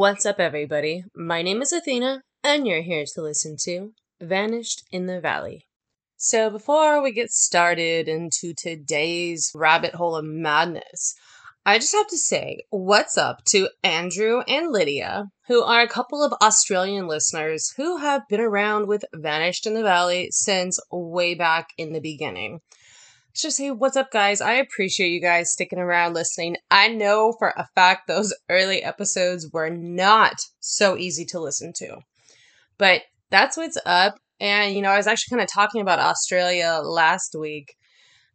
What's up, everybody? My name is Athena, and you're here to listen to Vanished in the Valley. So, before we get started into today's rabbit hole of madness, I just have to say what's up to Andrew and Lydia, who are a couple of Australian listeners who have been around with Vanished in the Valley since way back in the beginning. Let's just say, what's up, guys? I appreciate you guys sticking around listening. I know for a fact those early episodes were not so easy to listen to, but that's what's up. And, you know, I was actually kind of talking about Australia last week.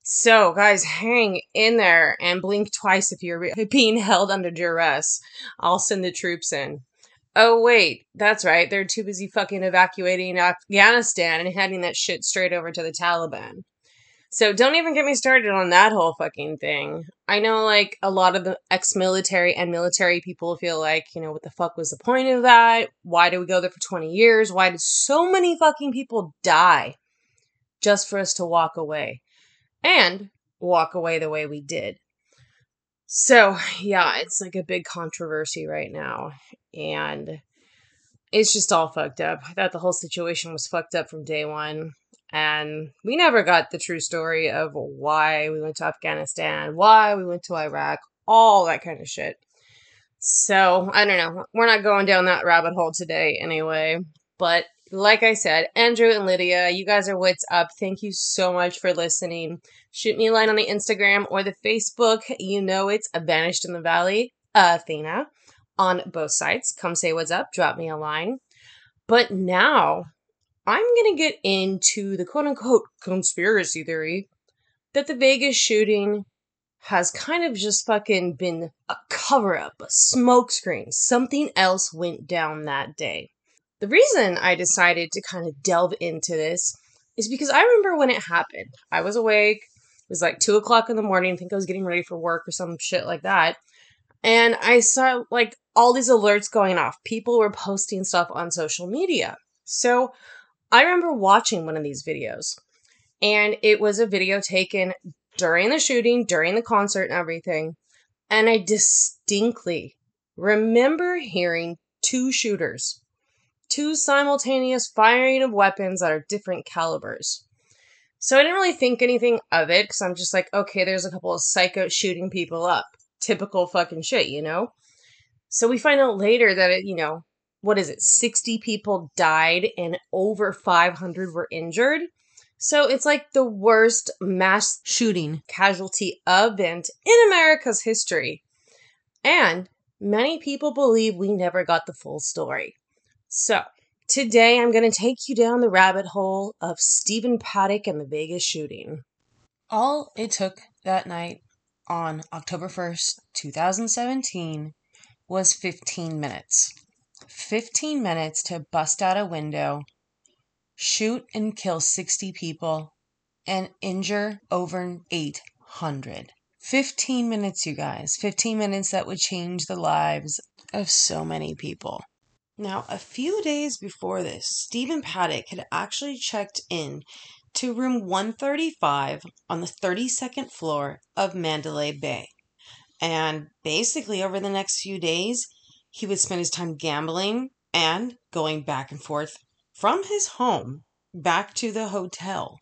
So, guys, hang in there and blink twice if you're being held under duress. I'll send the troops in. Oh, wait, that's right. They're too busy fucking evacuating Afghanistan and handing that shit straight over to the Taliban. So don't even get me started on that whole fucking thing. I know like a lot of the ex-military and military people feel like, you know, what the fuck was the point of that? Why did we go there for 20 years? Why did so many fucking people die just for us to walk away? And walk away the way we did. So, yeah, it's like a big controversy right now and it's just all fucked up. I thought the whole situation was fucked up from day 1 and we never got the true story of why we went to Afghanistan, why we went to Iraq, all that kind of shit. So, I don't know. We're not going down that rabbit hole today anyway. But like I said, Andrew and Lydia, you guys are what's up. Thank you so much for listening. Shoot me a line on the Instagram or the Facebook. You know it's Vanished in the Valley, Athena, on both sides. Come say what's up, drop me a line. But now I'm going to get into the quote unquote conspiracy theory that the Vegas shooting has kind of just fucking been a cover up, a smokescreen. Something else went down that day. The reason I decided to kind of delve into this is because I remember when it happened. I was awake. It was like two o'clock in the morning. I think I was getting ready for work or some shit like that. And I saw like all these alerts going off. People were posting stuff on social media. So I remember watching one of these videos, and it was a video taken during the shooting, during the concert, and everything. And I distinctly remember hearing two shooters, two simultaneous firing of weapons that are different calibers. So I didn't really think anything of it because I'm just like, okay, there's a couple of psycho shooting people up. Typical fucking shit, you know? So we find out later that it, you know, what is it, 60 people died and over 500 were injured. So it's like the worst mass shooting casualty event in America's history. And many people believe we never got the full story. So today I'm going to take you down the rabbit hole of Stephen Paddock and the Vegas shooting. All it took that night on October 1st, 2017 was 15 minutes. 15 minutes to bust out a window, shoot and kill 60 people, and injure over 800. 15 minutes, you guys. 15 minutes that would change the lives of so many people. Now, a few days before this, Stephen Paddock had actually checked in to room 135 on the 32nd floor of Mandalay Bay. And basically, over the next few days, he would spend his time gambling and going back and forth from his home back to the hotel.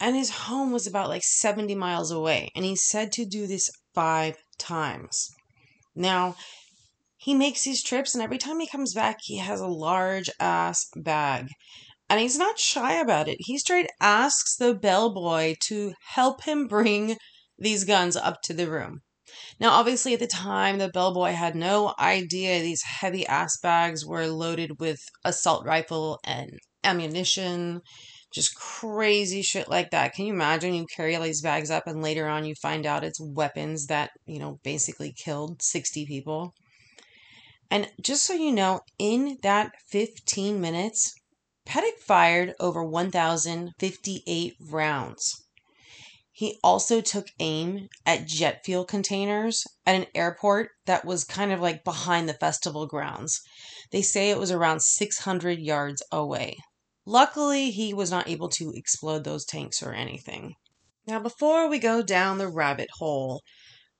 And his home was about like 70 miles away. And he said to do this five times. Now, he makes these trips, and every time he comes back, he has a large ass bag. And he's not shy about it. He straight asks the bellboy to help him bring these guns up to the room. Now, obviously, at the time, the bellboy had no idea these heavy ass bags were loaded with assault rifle and ammunition, just crazy shit like that. Can you imagine you carry all these bags up and later on you find out it's weapons that, you know, basically killed 60 people? And just so you know, in that 15 minutes, Paddock fired over 1,058 rounds. He also took aim at jet fuel containers at an airport that was kind of like behind the festival grounds. They say it was around 600 yards away. Luckily, he was not able to explode those tanks or anything. Now, before we go down the rabbit hole,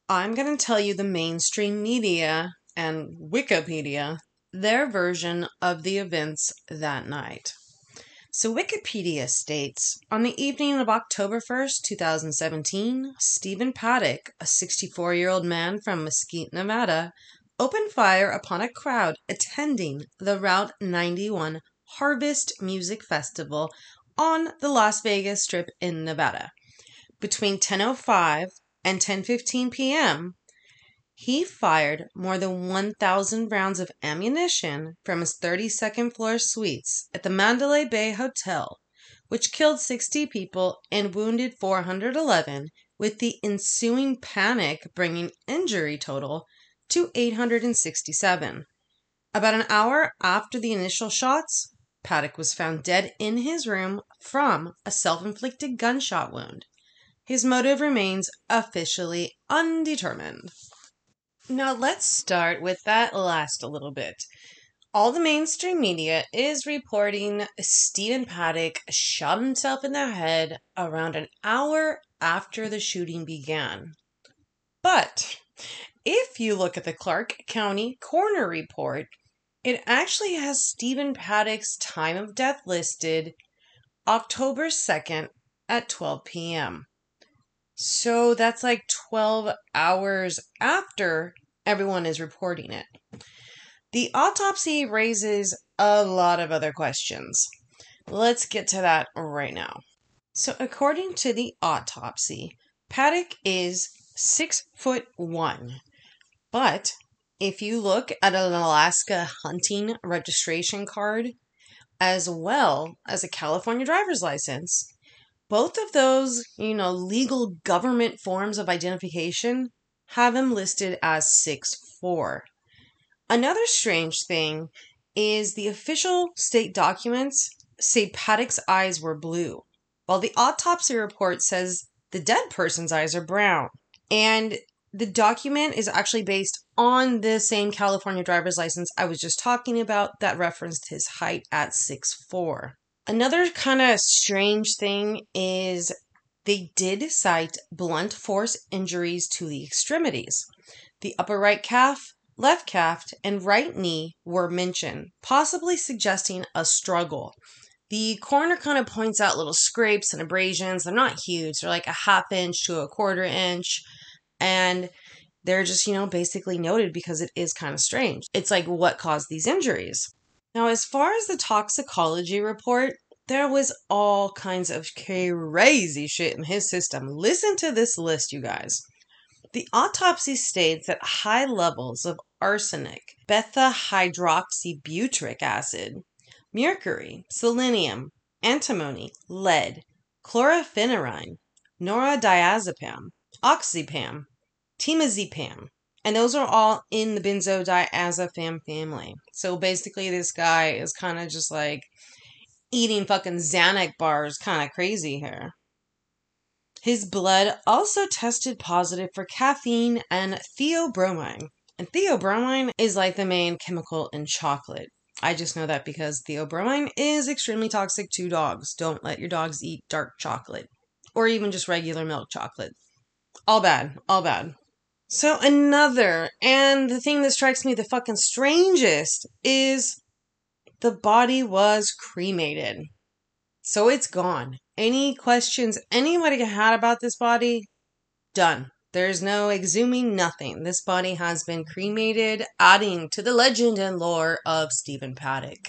I'm going to tell you the mainstream media and Wikipedia their version of the events that night. So, Wikipedia states on the evening of October 1st, 2017, Stephen Paddock, a 64 year old man from Mesquite, Nevada, opened fire upon a crowd attending the Route 91 Harvest Music Festival on the Las Vegas Strip in Nevada. Between 10:05 and 10:15 p.m., he fired more than 1,000 rounds of ammunition from his 32nd floor suites at the Mandalay Bay Hotel, which killed 60 people and wounded 411, with the ensuing panic bringing injury total to 867. About an hour after the initial shots, Paddock was found dead in his room from a self inflicted gunshot wound. His motive remains officially undetermined. Now let's start with that last a little bit. All the mainstream media is reporting Stephen Paddock shot himself in the head around an hour after the shooting began. But if you look at the Clark County coroner report, it actually has Stephen Paddock's time of death listed October 2nd at 12 p.m. So that's like 12 hours after everyone is reporting it. The autopsy raises a lot of other questions. Let's get to that right now. So, according to the autopsy, Paddock is six foot one. But if you look at an Alaska hunting registration card, as well as a California driver's license, both of those, you know, legal government forms of identification have him listed as six four. Another strange thing is the official state documents say Paddock's eyes were blue, while the autopsy report says the dead person's eyes are brown. And the document is actually based on the same California driver's license I was just talking about that referenced his height at six four. Another kind of strange thing is they did cite blunt force injuries to the extremities. The upper right calf, left calf, and right knee were mentioned, possibly suggesting a struggle. The coroner kind of points out little scrapes and abrasions. They're not huge, they're like a half inch to a quarter inch. And they're just, you know, basically noted because it is kind of strange. It's like what caused these injuries. Now, as far as the toxicology report, there was all kinds of crazy shit in his system. Listen to this list, you guys. The autopsy states that high levels of arsenic, beta hydroxybutyric acid, mercury, selenium, antimony, lead, chlorpheniramine, nordiazepam, oxazepam, temazepam, and those are all in the benzo benzodiazepam family. So basically, this guy is kind of just like eating fucking Xanax bars, kind of crazy here. His blood also tested positive for caffeine and theobromine. And theobromine is like the main chemical in chocolate. I just know that because theobromine is extremely toxic to dogs. Don't let your dogs eat dark chocolate or even just regular milk chocolate. All bad, all bad. So, another, and the thing that strikes me the fucking strangest is the body was cremated. So it's gone. Any questions anybody had about this body? Done. There's no exhuming, nothing. This body has been cremated, adding to the legend and lore of Stephen Paddock.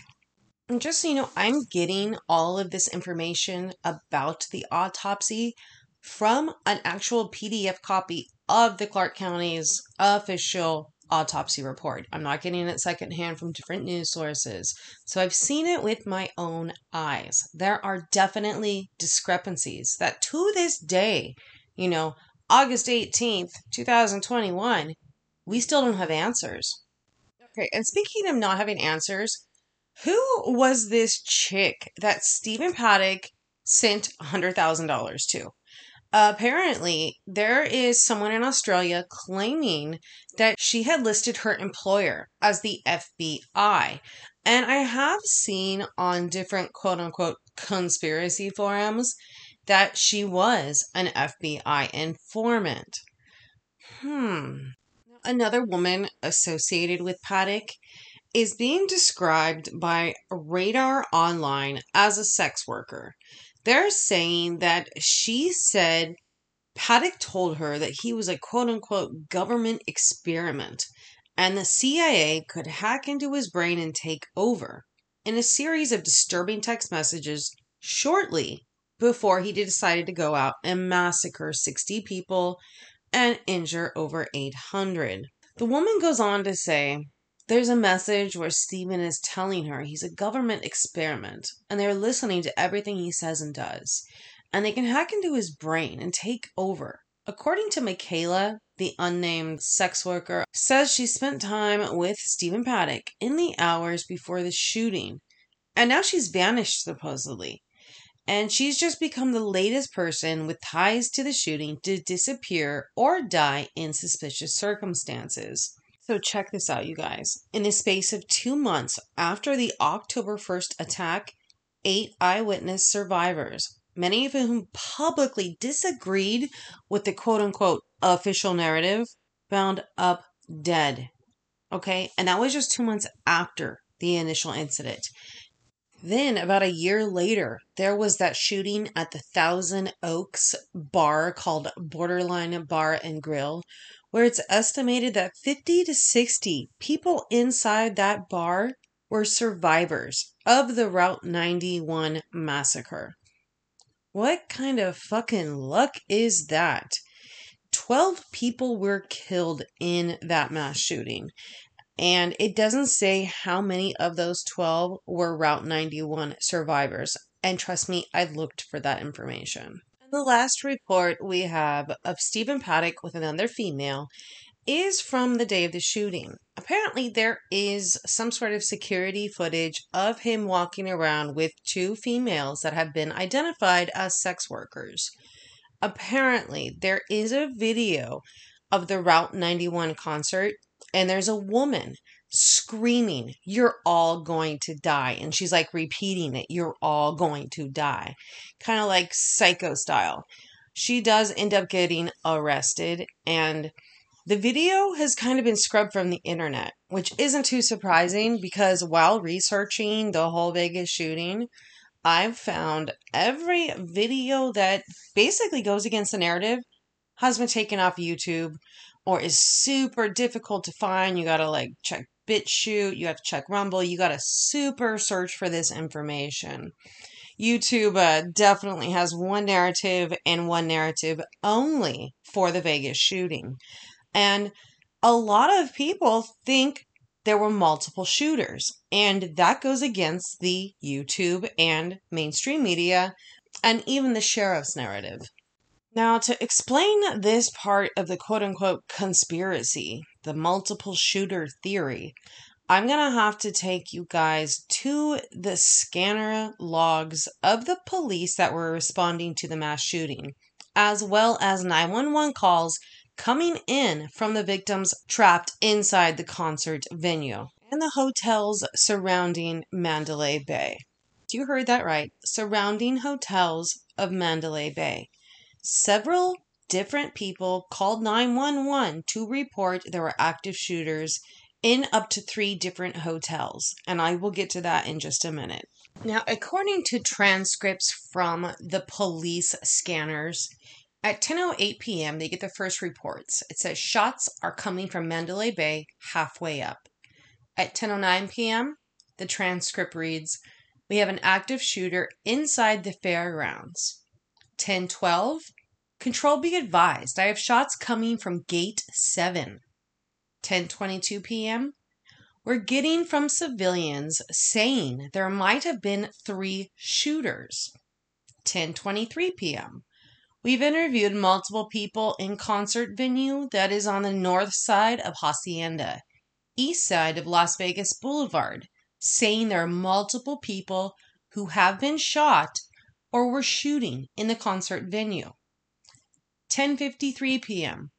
And just so you know, I'm getting all of this information about the autopsy from an actual PDF copy of the Clark County's official autopsy report. I'm not getting it secondhand from different news sources. So I've seen it with my own eyes. There are definitely discrepancies that to this day, you know, August 18th, 2021, we still don't have answers. Okay, and speaking of not having answers, who was this chick that Stephen Paddock sent $100,000 to? Apparently, there is someone in Australia claiming that she had listed her employer as the FBI. And I have seen on different quote unquote conspiracy forums that she was an FBI informant. Hmm. another woman associated with Paddock is being described by Radar Online as a sex worker. They're saying that she said Paddock told her that he was a quote unquote government experiment and the CIA could hack into his brain and take over in a series of disturbing text messages shortly before he decided to go out and massacre 60 people and injure over 800. The woman goes on to say there's a message where Stephen is telling her he's a government experiment and they're listening to everything he says and does. And they can hack into his brain and take over. According to Michaela, the unnamed sex worker, says she spent time with Stephen Paddock in the hours before the shooting. And now she's vanished, supposedly. And she's just become the latest person with ties to the shooting to disappear or die in suspicious circumstances. So, check this out, you guys. In the space of two months after the October 1st attack, eight eyewitness survivors many of whom publicly disagreed with the quote unquote official narrative, found up dead. Okay, and that was just two months after the initial incident. Then, about a year later, there was that shooting at the Thousand Oaks bar called Borderline Bar and Grill, where it's estimated that 50 to 60 people inside that bar were survivors of the Route 91 massacre. What kind of fucking luck is that? 12 people were killed in that mass shooting. And it doesn't say how many of those 12 were Route 91 survivors. And trust me, I looked for that information. The last report we have of Stephen Paddock with another female is from the day of the shooting. Apparently, there is some sort of security footage of him walking around with two females that have been identified as sex workers. Apparently, there is a video of the Route 91 concert, and there's a woman screaming, You're all going to die. And she's like repeating it, You're all going to die. Kind of like psycho style. She does end up getting arrested, and the video has kind of been scrubbed from the internet, which isn't too surprising because while researching the whole Vegas shooting, I've found every video that basically goes against the narrative has been taken off YouTube or is super difficult to find. You gotta like check BitChute, you have to check Rumble, you gotta super search for this information. YouTube uh, definitely has one narrative and one narrative only for the Vegas shooting. And a lot of people think there were multiple shooters, and that goes against the YouTube and mainstream media and even the sheriff's narrative. Now, to explain this part of the quote unquote conspiracy, the multiple shooter theory, I'm going to have to take you guys to the scanner logs of the police that were responding to the mass shooting, as well as 911 calls coming in from the victims trapped inside the concert venue and the hotels surrounding Mandalay Bay. You heard that right. Surrounding hotels of Mandalay Bay. Several different people called 911 to report there were active shooters in up to three different hotels. And I will get to that in just a minute. Now, according to transcripts from the police scanners, at 10:08 p.m., they get the first reports. It says shots are coming from Mandalay Bay halfway up. At 10:09 p.m., the transcript reads, "We have an active shooter inside the fairgrounds." 10:12, "Control be advised, I have shots coming from gate 7." 10:22 p.m., we're getting from civilians saying there might have been 3 shooters. 10:23 p.m. We've interviewed multiple people in concert venue that is on the north side of Hacienda, east side of Las Vegas Boulevard, saying there are multiple people who have been shot or were shooting in the concert venue. 10:53 p.m.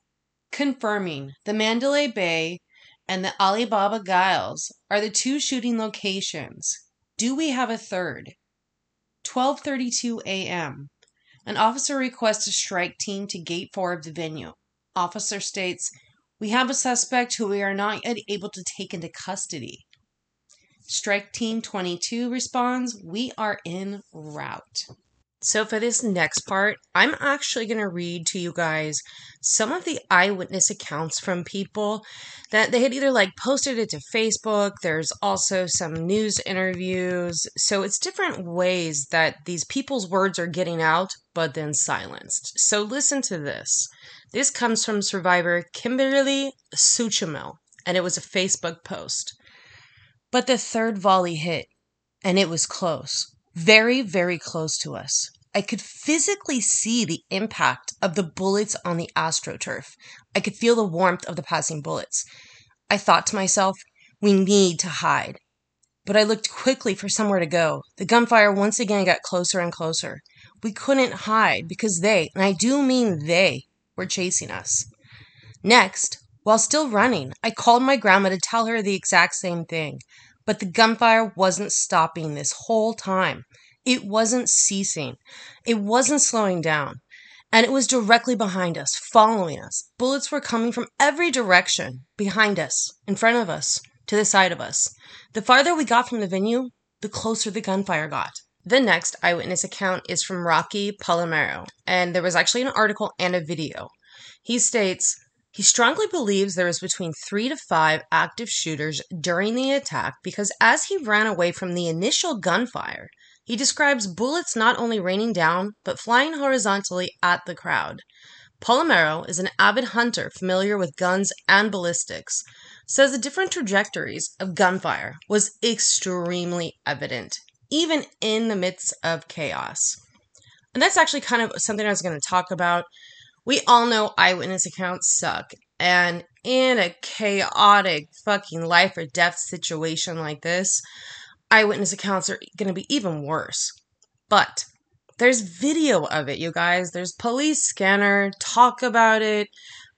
confirming the Mandalay Bay and the Alibaba Giles are the two shooting locations. Do we have a third? 12:32 a.m. An officer requests a strike team to gate four of the venue. Officer states, We have a suspect who we are not yet able to take into custody. Strike Team 22 responds, We are en route. So, for this next part, I'm actually going to read to you guys some of the eyewitness accounts from people that they had either like posted it to Facebook. There's also some news interviews. So, it's different ways that these people's words are getting out, but then silenced. So, listen to this. This comes from survivor Kimberly Suchamel, and it was a Facebook post. But the third volley hit, and it was close. Very, very close to us. I could physically see the impact of the bullets on the astroturf. I could feel the warmth of the passing bullets. I thought to myself, we need to hide. But I looked quickly for somewhere to go. The gunfire once again got closer and closer. We couldn't hide because they, and I do mean they, were chasing us. Next, while still running, I called my grandma to tell her the exact same thing. But the gunfire wasn't stopping this whole time. It wasn't ceasing. It wasn't slowing down. And it was directly behind us, following us. Bullets were coming from every direction behind us, in front of us, to the side of us. The farther we got from the venue, the closer the gunfire got. The next eyewitness account is from Rocky Palomero, and there was actually an article and a video. He states, he strongly believes there was between three to five active shooters during the attack because as he ran away from the initial gunfire, he describes bullets not only raining down, but flying horizontally at the crowd. Palomero is an avid hunter familiar with guns and ballistics, says the different trajectories of gunfire was extremely evident even in the midst of chaos. And that's actually kind of something I was going to talk about. We all know eyewitness accounts suck. And in a chaotic fucking life or death situation like this, eyewitness accounts are going to be even worse. But there's video of it, you guys. There's police scanner, talk about it,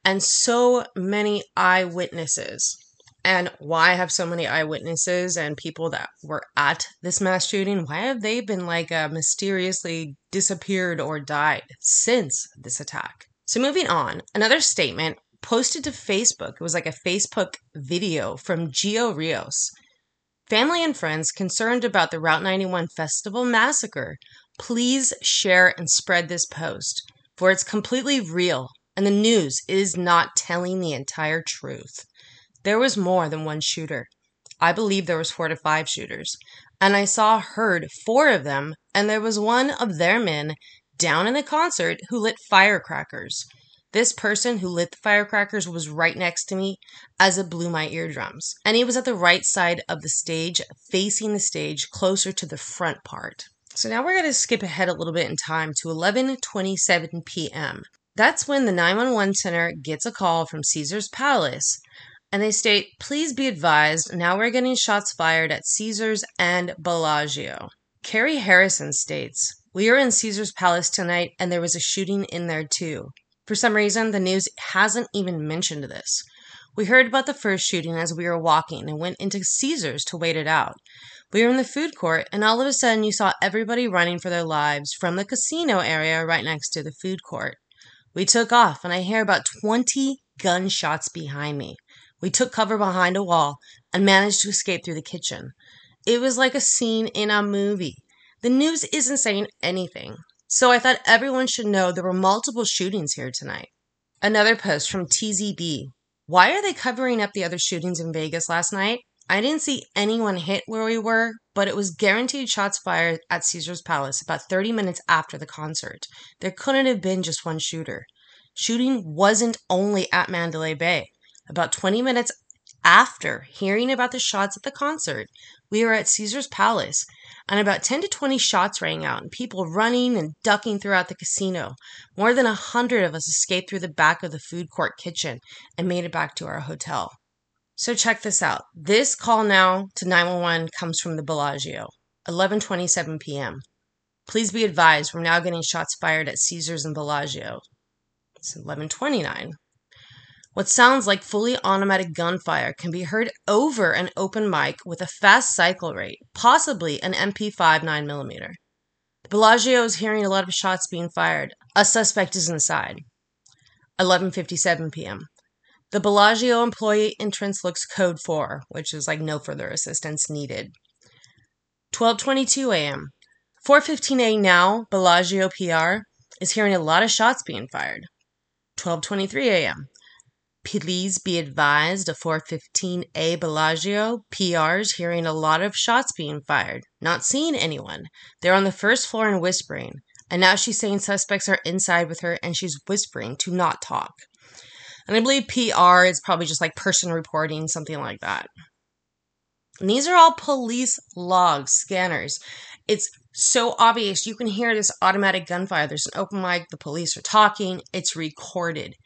and so many eyewitnesses and why have so many eyewitnesses and people that were at this mass shooting why have they been like uh, mysteriously disappeared or died since this attack so moving on another statement posted to facebook it was like a facebook video from gio rios family and friends concerned about the route 91 festival massacre please share and spread this post for it's completely real and the news is not telling the entire truth there was more than one shooter. I believe there was four to five shooters. And I saw heard four of them, and there was one of their men down in the concert who lit firecrackers. This person who lit the firecrackers was right next to me as it blew my eardrums. And he was at the right side of the stage, facing the stage, closer to the front part. So now we're going to skip ahead a little bit in time to 11:27 p.m. That's when the 911 center gets a call from Caesar's Palace and they state, please be advised, now we're getting shots fired at Caesars and Bellagio. Carrie Harrison states, we are in Caesar's Palace tonight and there was a shooting in there too. For some reason, the news hasn't even mentioned this. We heard about the first shooting as we were walking and went into Caesar's to wait it out. We were in the food court, and all of a sudden, you saw everybody running for their lives from the casino area right next to the food court. We took off, and I hear about 20 gunshots behind me. We took cover behind a wall and managed to escape through the kitchen. It was like a scene in a movie. The news isn't saying anything, so I thought everyone should know there were multiple shootings here tonight. Another post from TZB. Why are they covering up the other shootings in Vegas last night? I didn't see anyone hit where we were, but it was guaranteed shots fired at Caesar's Palace about 30 minutes after the concert. There couldn't have been just one shooter. Shooting wasn't only at Mandalay Bay. About 20 minutes after hearing about the shots at the concert, we were at Caesar's Palace, and about 10 to 20 shots rang out, and people running and ducking throughout the casino. More than a hundred of us escaped through the back of the food court kitchen and made it back to our hotel. So check this out. This call now to 911 comes from the Bellagio, 11:27 p.m. Please be advised, we're now getting shots fired at Caesars and Bellagio. It's 11:29. What sounds like fully automatic gunfire can be heard over an open mic with a fast cycle rate, possibly an MP5 9mm. Bellagio is hearing a lot of shots being fired. A suspect is inside. 11:57 p.m. The Bellagio employee entrance looks code 4, which is like no further assistance needed. 12:22 a.m. 4:15 a.m. now, Bellagio PR is hearing a lot of shots being fired. 12:23 a.m. Please be advised of 415A Bellagio PRs hearing a lot of shots being fired, not seeing anyone. They're on the first floor and whispering. And now she's saying suspects are inside with her and she's whispering to not talk. And I believe PR is probably just like person reporting, something like that. And these are all police logs, scanners. It's so obvious. You can hear this automatic gunfire. There's an open mic, the police are talking, it's recorded.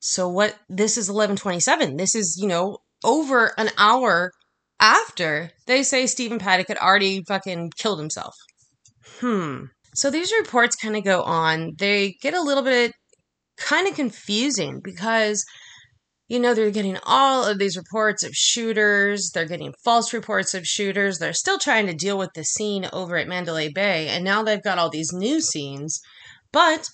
So what this is 1127. This is, you know, over an hour after they say Stephen Paddock had already fucking killed himself. Hmm. So these reports kind of go on. They get a little bit kind of confusing because you know, they're getting all of these reports of shooters. They're getting false reports of shooters. They're still trying to deal with the scene over at Mandalay Bay. And now they've got all these new scenes. But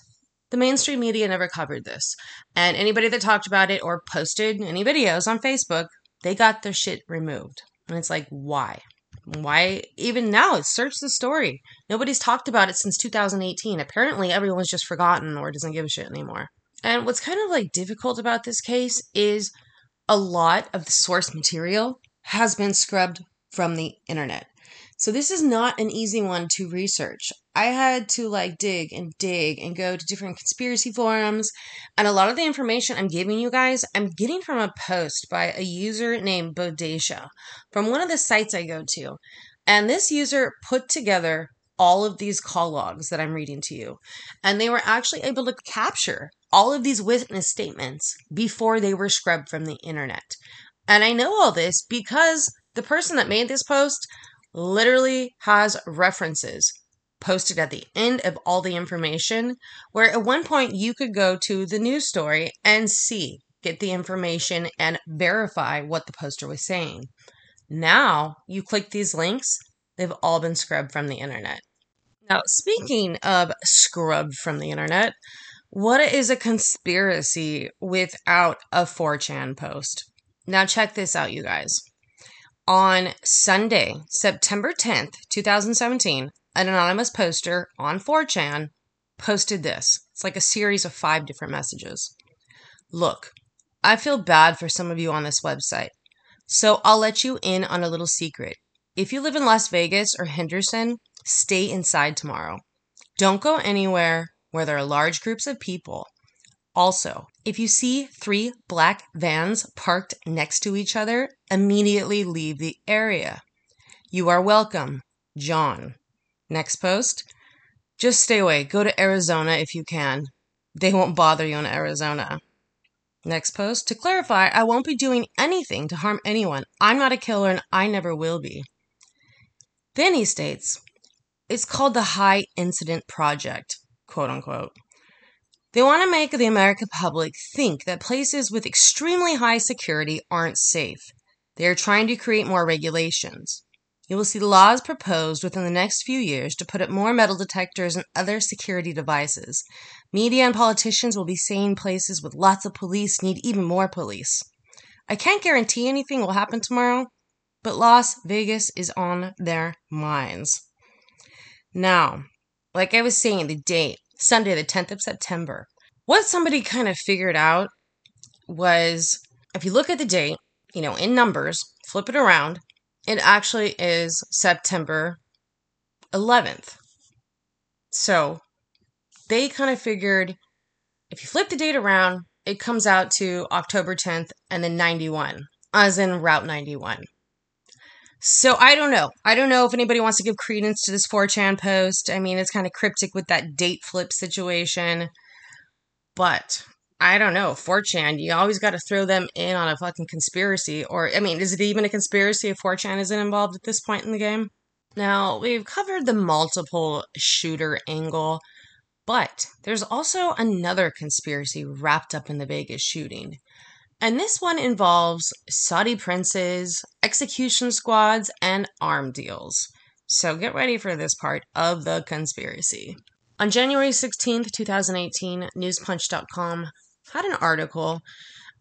the mainstream media never covered this. And anybody that talked about it or posted any videos on Facebook, they got their shit removed. And it's like, why? Why even now? Search the story. Nobody's talked about it since 2018. Apparently, everyone's just forgotten or doesn't give a shit anymore. And what's kind of like difficult about this case is a lot of the source material has been scrubbed from the internet. So this is not an easy one to research. I had to like dig and dig and go to different conspiracy forums. And a lot of the information I'm giving you guys, I'm getting from a post by a user named Bodacia from one of the sites I go to. And this user put together all of these call logs that I'm reading to you. And they were actually able to capture all of these witness statements before they were scrubbed from the internet. And I know all this because the person that made this post literally has references posted at the end of all the information, where at one point you could go to the news story and see, get the information, and verify what the poster was saying. Now you click these links, they've all been scrubbed from the internet. Now, speaking of scrubbed from the internet, what is a conspiracy without a 4chan post? Now, check this out, you guys. On Sunday, September 10th, 2017, an anonymous poster on 4chan posted this. It's like a series of five different messages. Look, I feel bad for some of you on this website, so I'll let you in on a little secret. If you live in Las Vegas or Henderson, stay inside tomorrow. Don't go anywhere where there are large groups of people. Also, if you see three black vans parked next to each other, immediately leave the area. You are welcome, John. Next post. Just stay away. Go to Arizona if you can. They won't bother you in Arizona. Next post. To clarify, I won't be doing anything to harm anyone. I'm not a killer and I never will be. Then he states, it's called the High Incident Project quote unquote. They want to make the American public think that places with extremely high security aren't safe. They are trying to create more regulations. You will see laws proposed within the next few years to put up more metal detectors and other security devices. Media and politicians will be saying places with lots of police need even more police. I can't guarantee anything will happen tomorrow, but Las Vegas is on their minds. Now, like I was saying, the date, Sunday, the 10th of September. What somebody kind of figured out was if you look at the date, you know, in numbers, flip it around, it actually is September 11th. So they kind of figured if you flip the date around, it comes out to October 10th and then 91, as in Route 91. So I don't know. I don't know if anybody wants to give credence to this 4chan post. I mean, it's kind of cryptic with that date flip situation. But I don't know. 4chan, you always got to throw them in on a fucking conspiracy. Or, I mean, is it even a conspiracy if 4chan isn't involved at this point in the game? Now, we've covered the multiple shooter angle, but there's also another conspiracy wrapped up in the Vegas shooting. And this one involves Saudi princes, execution squads, and arm deals. So get ready for this part of the conspiracy. On January 16th, 2018, newspunch.com had an article,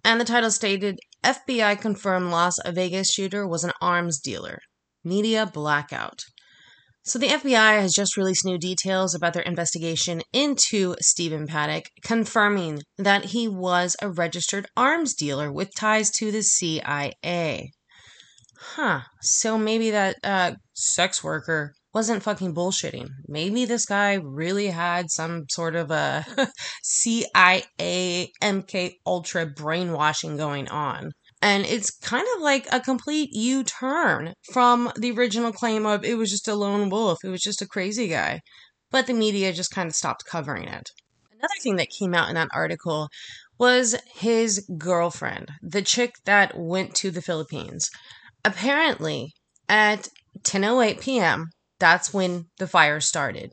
and the title stated FBI confirmed Las Vegas shooter was an arms dealer. Media blackout. So, the FBI has just released new details about their investigation into Stephen Paddock, confirming that he was a registered arms dealer with ties to the CIA. Huh. So, maybe that uh, sex worker wasn't fucking bullshitting. Maybe this guy really had some sort of a CIA MK Ultra brainwashing going on. And it's kind of like a complete U turn from the original claim of it was just a lone wolf, it was just a crazy guy. But the media just kind of stopped covering it. Another thing that came out in that article was his girlfriend, the chick that went to the Philippines. Apparently, at 10:08 p.m., that's when the fire started.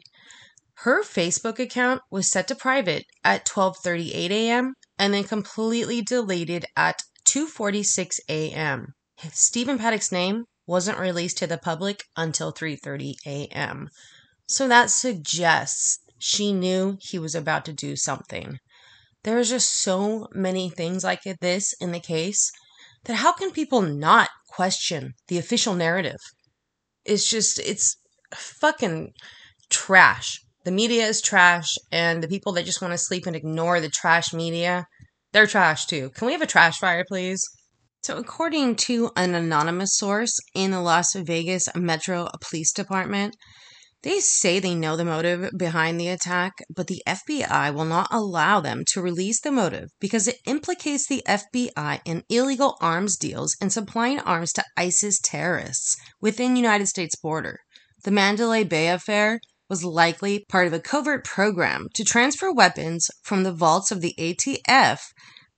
Her Facebook account was set to private at 12:38 a.m. and then completely deleted at 2:46 a.m. Stephen Paddock's name wasn't released to the public until 3:30 a.m. So that suggests she knew he was about to do something. There are just so many things like this in the case that how can people not question the official narrative? It's just it's fucking trash. The media is trash and the people that just want to sleep and ignore the trash media they're trash too. Can we have a trash fire, please? So, according to an anonymous source in the Las Vegas Metro Police Department, they say they know the motive behind the attack, but the FBI will not allow them to release the motive because it implicates the FBI in illegal arms deals and supplying arms to ISIS terrorists within United States border. The Mandalay Bay affair was likely part of a covert program to transfer weapons from the vaults of the ATF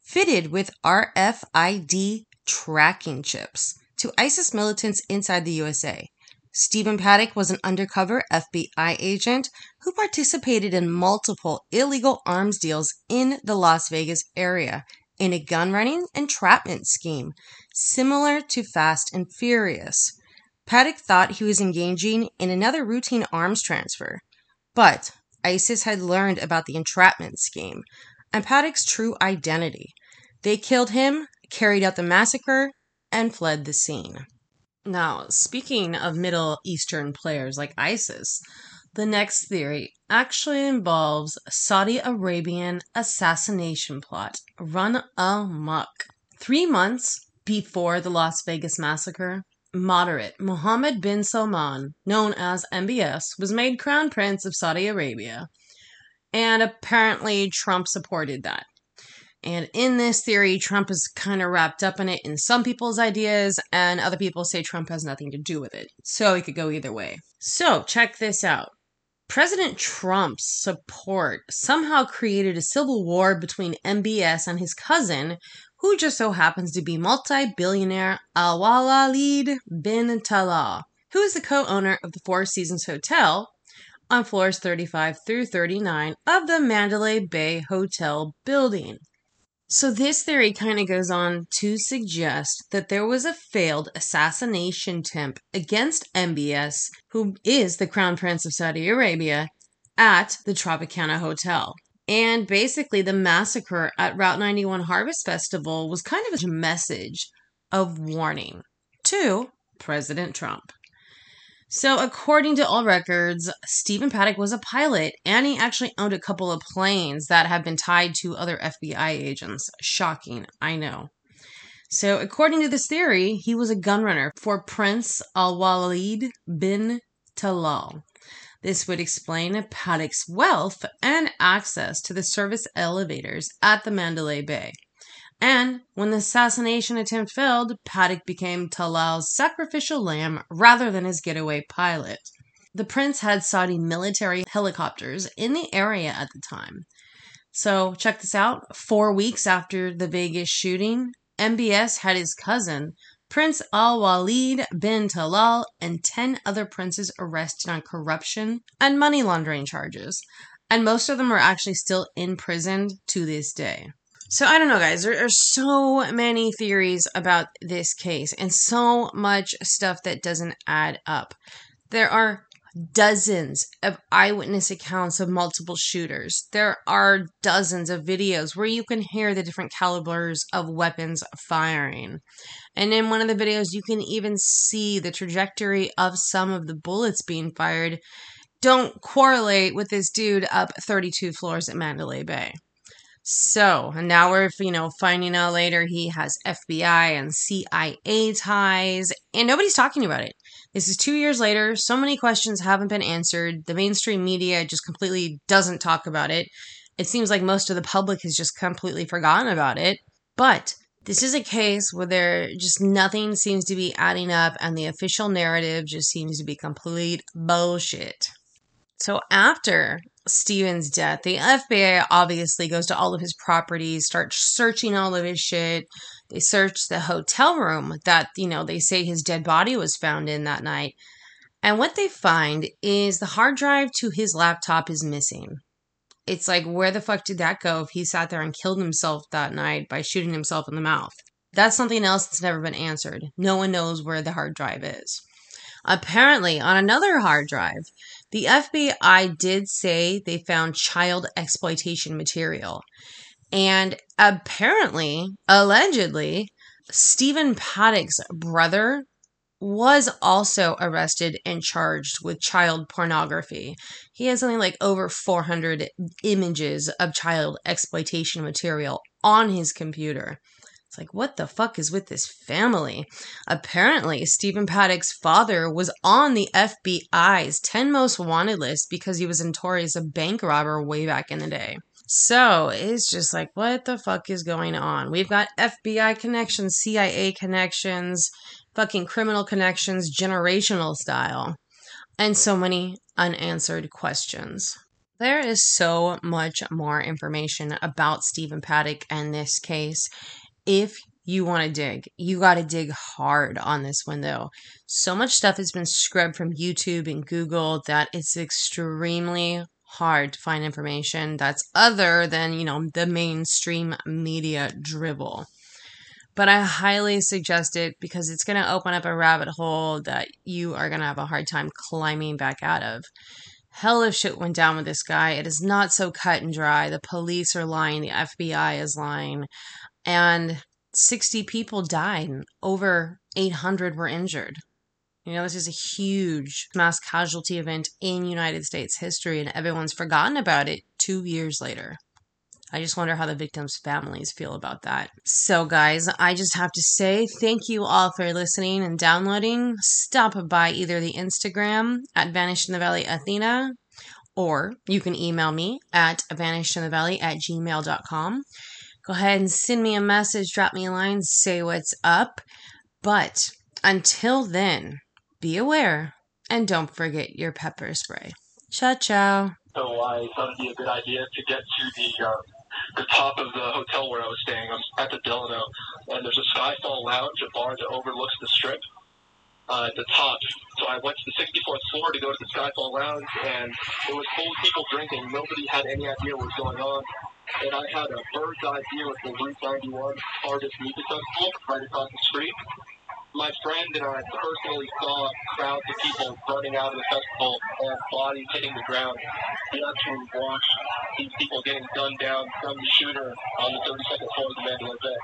fitted with RFID tracking chips to ISIS militants inside the USA. Stephen Paddock was an undercover FBI agent who participated in multiple illegal arms deals in the Las Vegas area in a gun running entrapment scheme similar to Fast and Furious. Paddock thought he was engaging in another routine arms transfer, but ISIS had learned about the entrapment scheme and Paddock's true identity. They killed him, carried out the massacre, and fled the scene. Now, speaking of Middle Eastern players like ISIS, the next theory actually involves Saudi Arabian assassination plot run amok. Three months before the Las Vegas massacre, moderate Mohammed bin Salman, known as MBS, was made crown prince of Saudi Arabia. And apparently, Trump supported that. And in this theory, Trump is kind of wrapped up in it in some people's ideas, and other people say Trump has nothing to do with it. So it could go either way. So check this out. President Trump's support somehow created a civil war between MBS and his cousin, who just so happens to be multi billionaire Al Walid bin Talal, who is the co owner of the Four Seasons Hotel on floors 35 through 39 of the Mandalay Bay Hotel building. So, this theory kind of goes on to suggest that there was a failed assassination attempt against MBS, who is the Crown Prince of Saudi Arabia, at the Tropicana Hotel. And basically, the massacre at Route 91 Harvest Festival was kind of a message of warning to President Trump. So, according to all records, Stephen Paddock was a pilot and he actually owned a couple of planes that have been tied to other FBI agents. Shocking, I know. So, according to this theory, he was a gunrunner for Prince Al Walid bin Talal. This would explain Paddock's wealth and access to the service elevators at the Mandalay Bay. And when the assassination attempt failed, Paddock became Talal's sacrificial lamb rather than his getaway pilot. The prince had Saudi military helicopters in the area at the time. So, check this out. Four weeks after the Vegas shooting, MBS had his cousin, Prince Al Walid bin Talal and 10 other princes arrested on corruption and money laundering charges. And most of them are actually still imprisoned to this day. So I don't know, guys. There are so many theories about this case and so much stuff that doesn't add up. There are dozens of eyewitness accounts of multiple shooters. There are dozens of videos where you can hear the different calibers of weapons firing. And in one of the videos, you can even see the trajectory of some of the bullets being fired don't correlate with this dude up 32 floors at Mandalay Bay. So, and now we're, you know, finding out later he has FBI and CIA ties, and nobody's talking about it. This is two years later. So many questions haven't been answered. The mainstream media just completely doesn't talk about it. It seems like most of the public has just completely forgotten about it. But this is a case where there just nothing seems to be adding up, and the official narrative just seems to be complete bullshit. So after Stephen's death, the FBI obviously goes to all of his properties, starts searching all of his shit. They search the hotel room that, you know, they say his dead body was found in that night. And what they find is the hard drive to his laptop is missing. It's like, where the fuck did that go if he sat there and killed himself that night by shooting himself in the mouth? That's something else that's never been answered. No one knows where the hard drive is. Apparently, on another hard drive, the FBI did say they found child exploitation material. And apparently, allegedly, Stephen Paddock's brother was also arrested and charged with child pornography. He has something like over 400 images of child exploitation material on his computer. It's like, what the fuck is with this family? Apparently, Stephen Paddock's father was on the FBI's 10 most wanted list because he was notorious a bank robber way back in the day. So it's just like, what the fuck is going on? We've got FBI connections, CIA connections, fucking criminal connections, generational style, and so many unanswered questions. There is so much more information about Stephen Paddock and this case if you want to dig, you got to dig hard on this one though. So much stuff has been scrubbed from YouTube and Google that it's extremely hard to find information that's other than, you know, the mainstream media dribble. But I highly suggest it because it's going to open up a rabbit hole that you are going to have a hard time climbing back out of. Hell if shit went down with this guy. It is not so cut and dry. The police are lying, the FBI is lying and 60 people died over 800 were injured. You know, this is a huge mass casualty event in United States history, and everyone's forgotten about it two years later. I just wonder how the victims' families feel about that. So, guys, I just have to say thank you all for listening and downloading. Stop by either the Instagram at Vanished in the Valley Athena, or you can email me at vanishedinthevalley at gmail.com go ahead and send me a message, drop me a line, say what's up. But until then, be aware and don't forget your pepper spray. Ciao, ciao. So I thought it'd be a good idea to get to the uh, the top of the hotel where I was staying. I'm at the Delano, and there's a Skyfall Lounge, a bar that overlooks the strip uh, at the top. So I went to the 64th floor to go to the Skyfall Lounge, and it was full of people drinking. Nobody had any idea what was going on and I had a bird's eye view of the Route 91 Harvest Music Festival right across the street. My friend and I personally saw crowds of people running out of the festival and bodies hitting the ground. We actually watched these people getting gunned down from the shooter on the 32nd floor of the Mandalay Bay.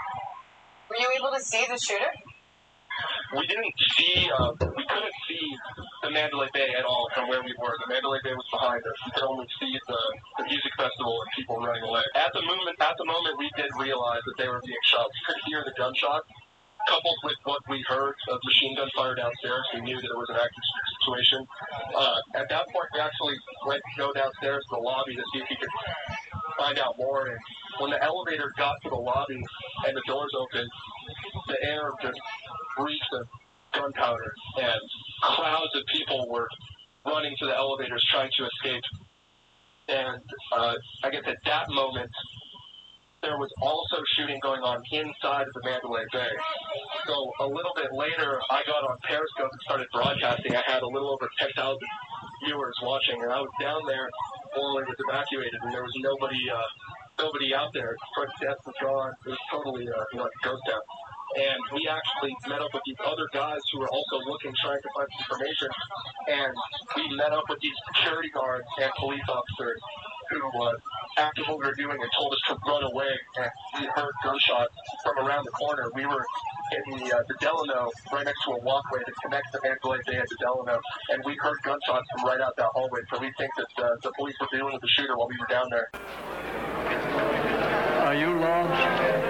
Were you able to see the shooter? We didn't see, uh, we couldn't see the Mandalay Bay at all from where we were. The Mandalay Bay was behind us. We could only see the, the music festival and people running away. At the moment, at the moment, we did realize that they were being shot. We could hear the gunshots. Coupled with what we heard of machine gun fire downstairs, we knew that it was an active situation. Uh, at that point, we actually went to go downstairs to the lobby to see if we could find out more. And when the elevator got to the lobby and the doors opened, the air just reeks of gunpowder, and crowds of people were running to the elevators trying to escape. And uh, I guess at that moment, there was also shooting going on inside of the Mandalay Bay. So a little bit later, I got on Periscope and started broadcasting. I had a little over 10,000 viewers watching, and I was down there while it was evacuated, and there was nobody, uh, nobody out there. Front desk was gone. It was totally, uh, you ghost town. and we actually met up with these other guys who were also looking, trying to find information, and we met up with these security guards and police officers who, uh, after what we were doing, and told us to run away, and we heard gunshots from around the corner. We were in the, uh, the Delano, right next to a walkway that connects the Mandalay Bay and the Delano, and we heard gunshots from right out that hallway, so we think that uh, the police were dealing with the shooter while we were down there. Are you lost?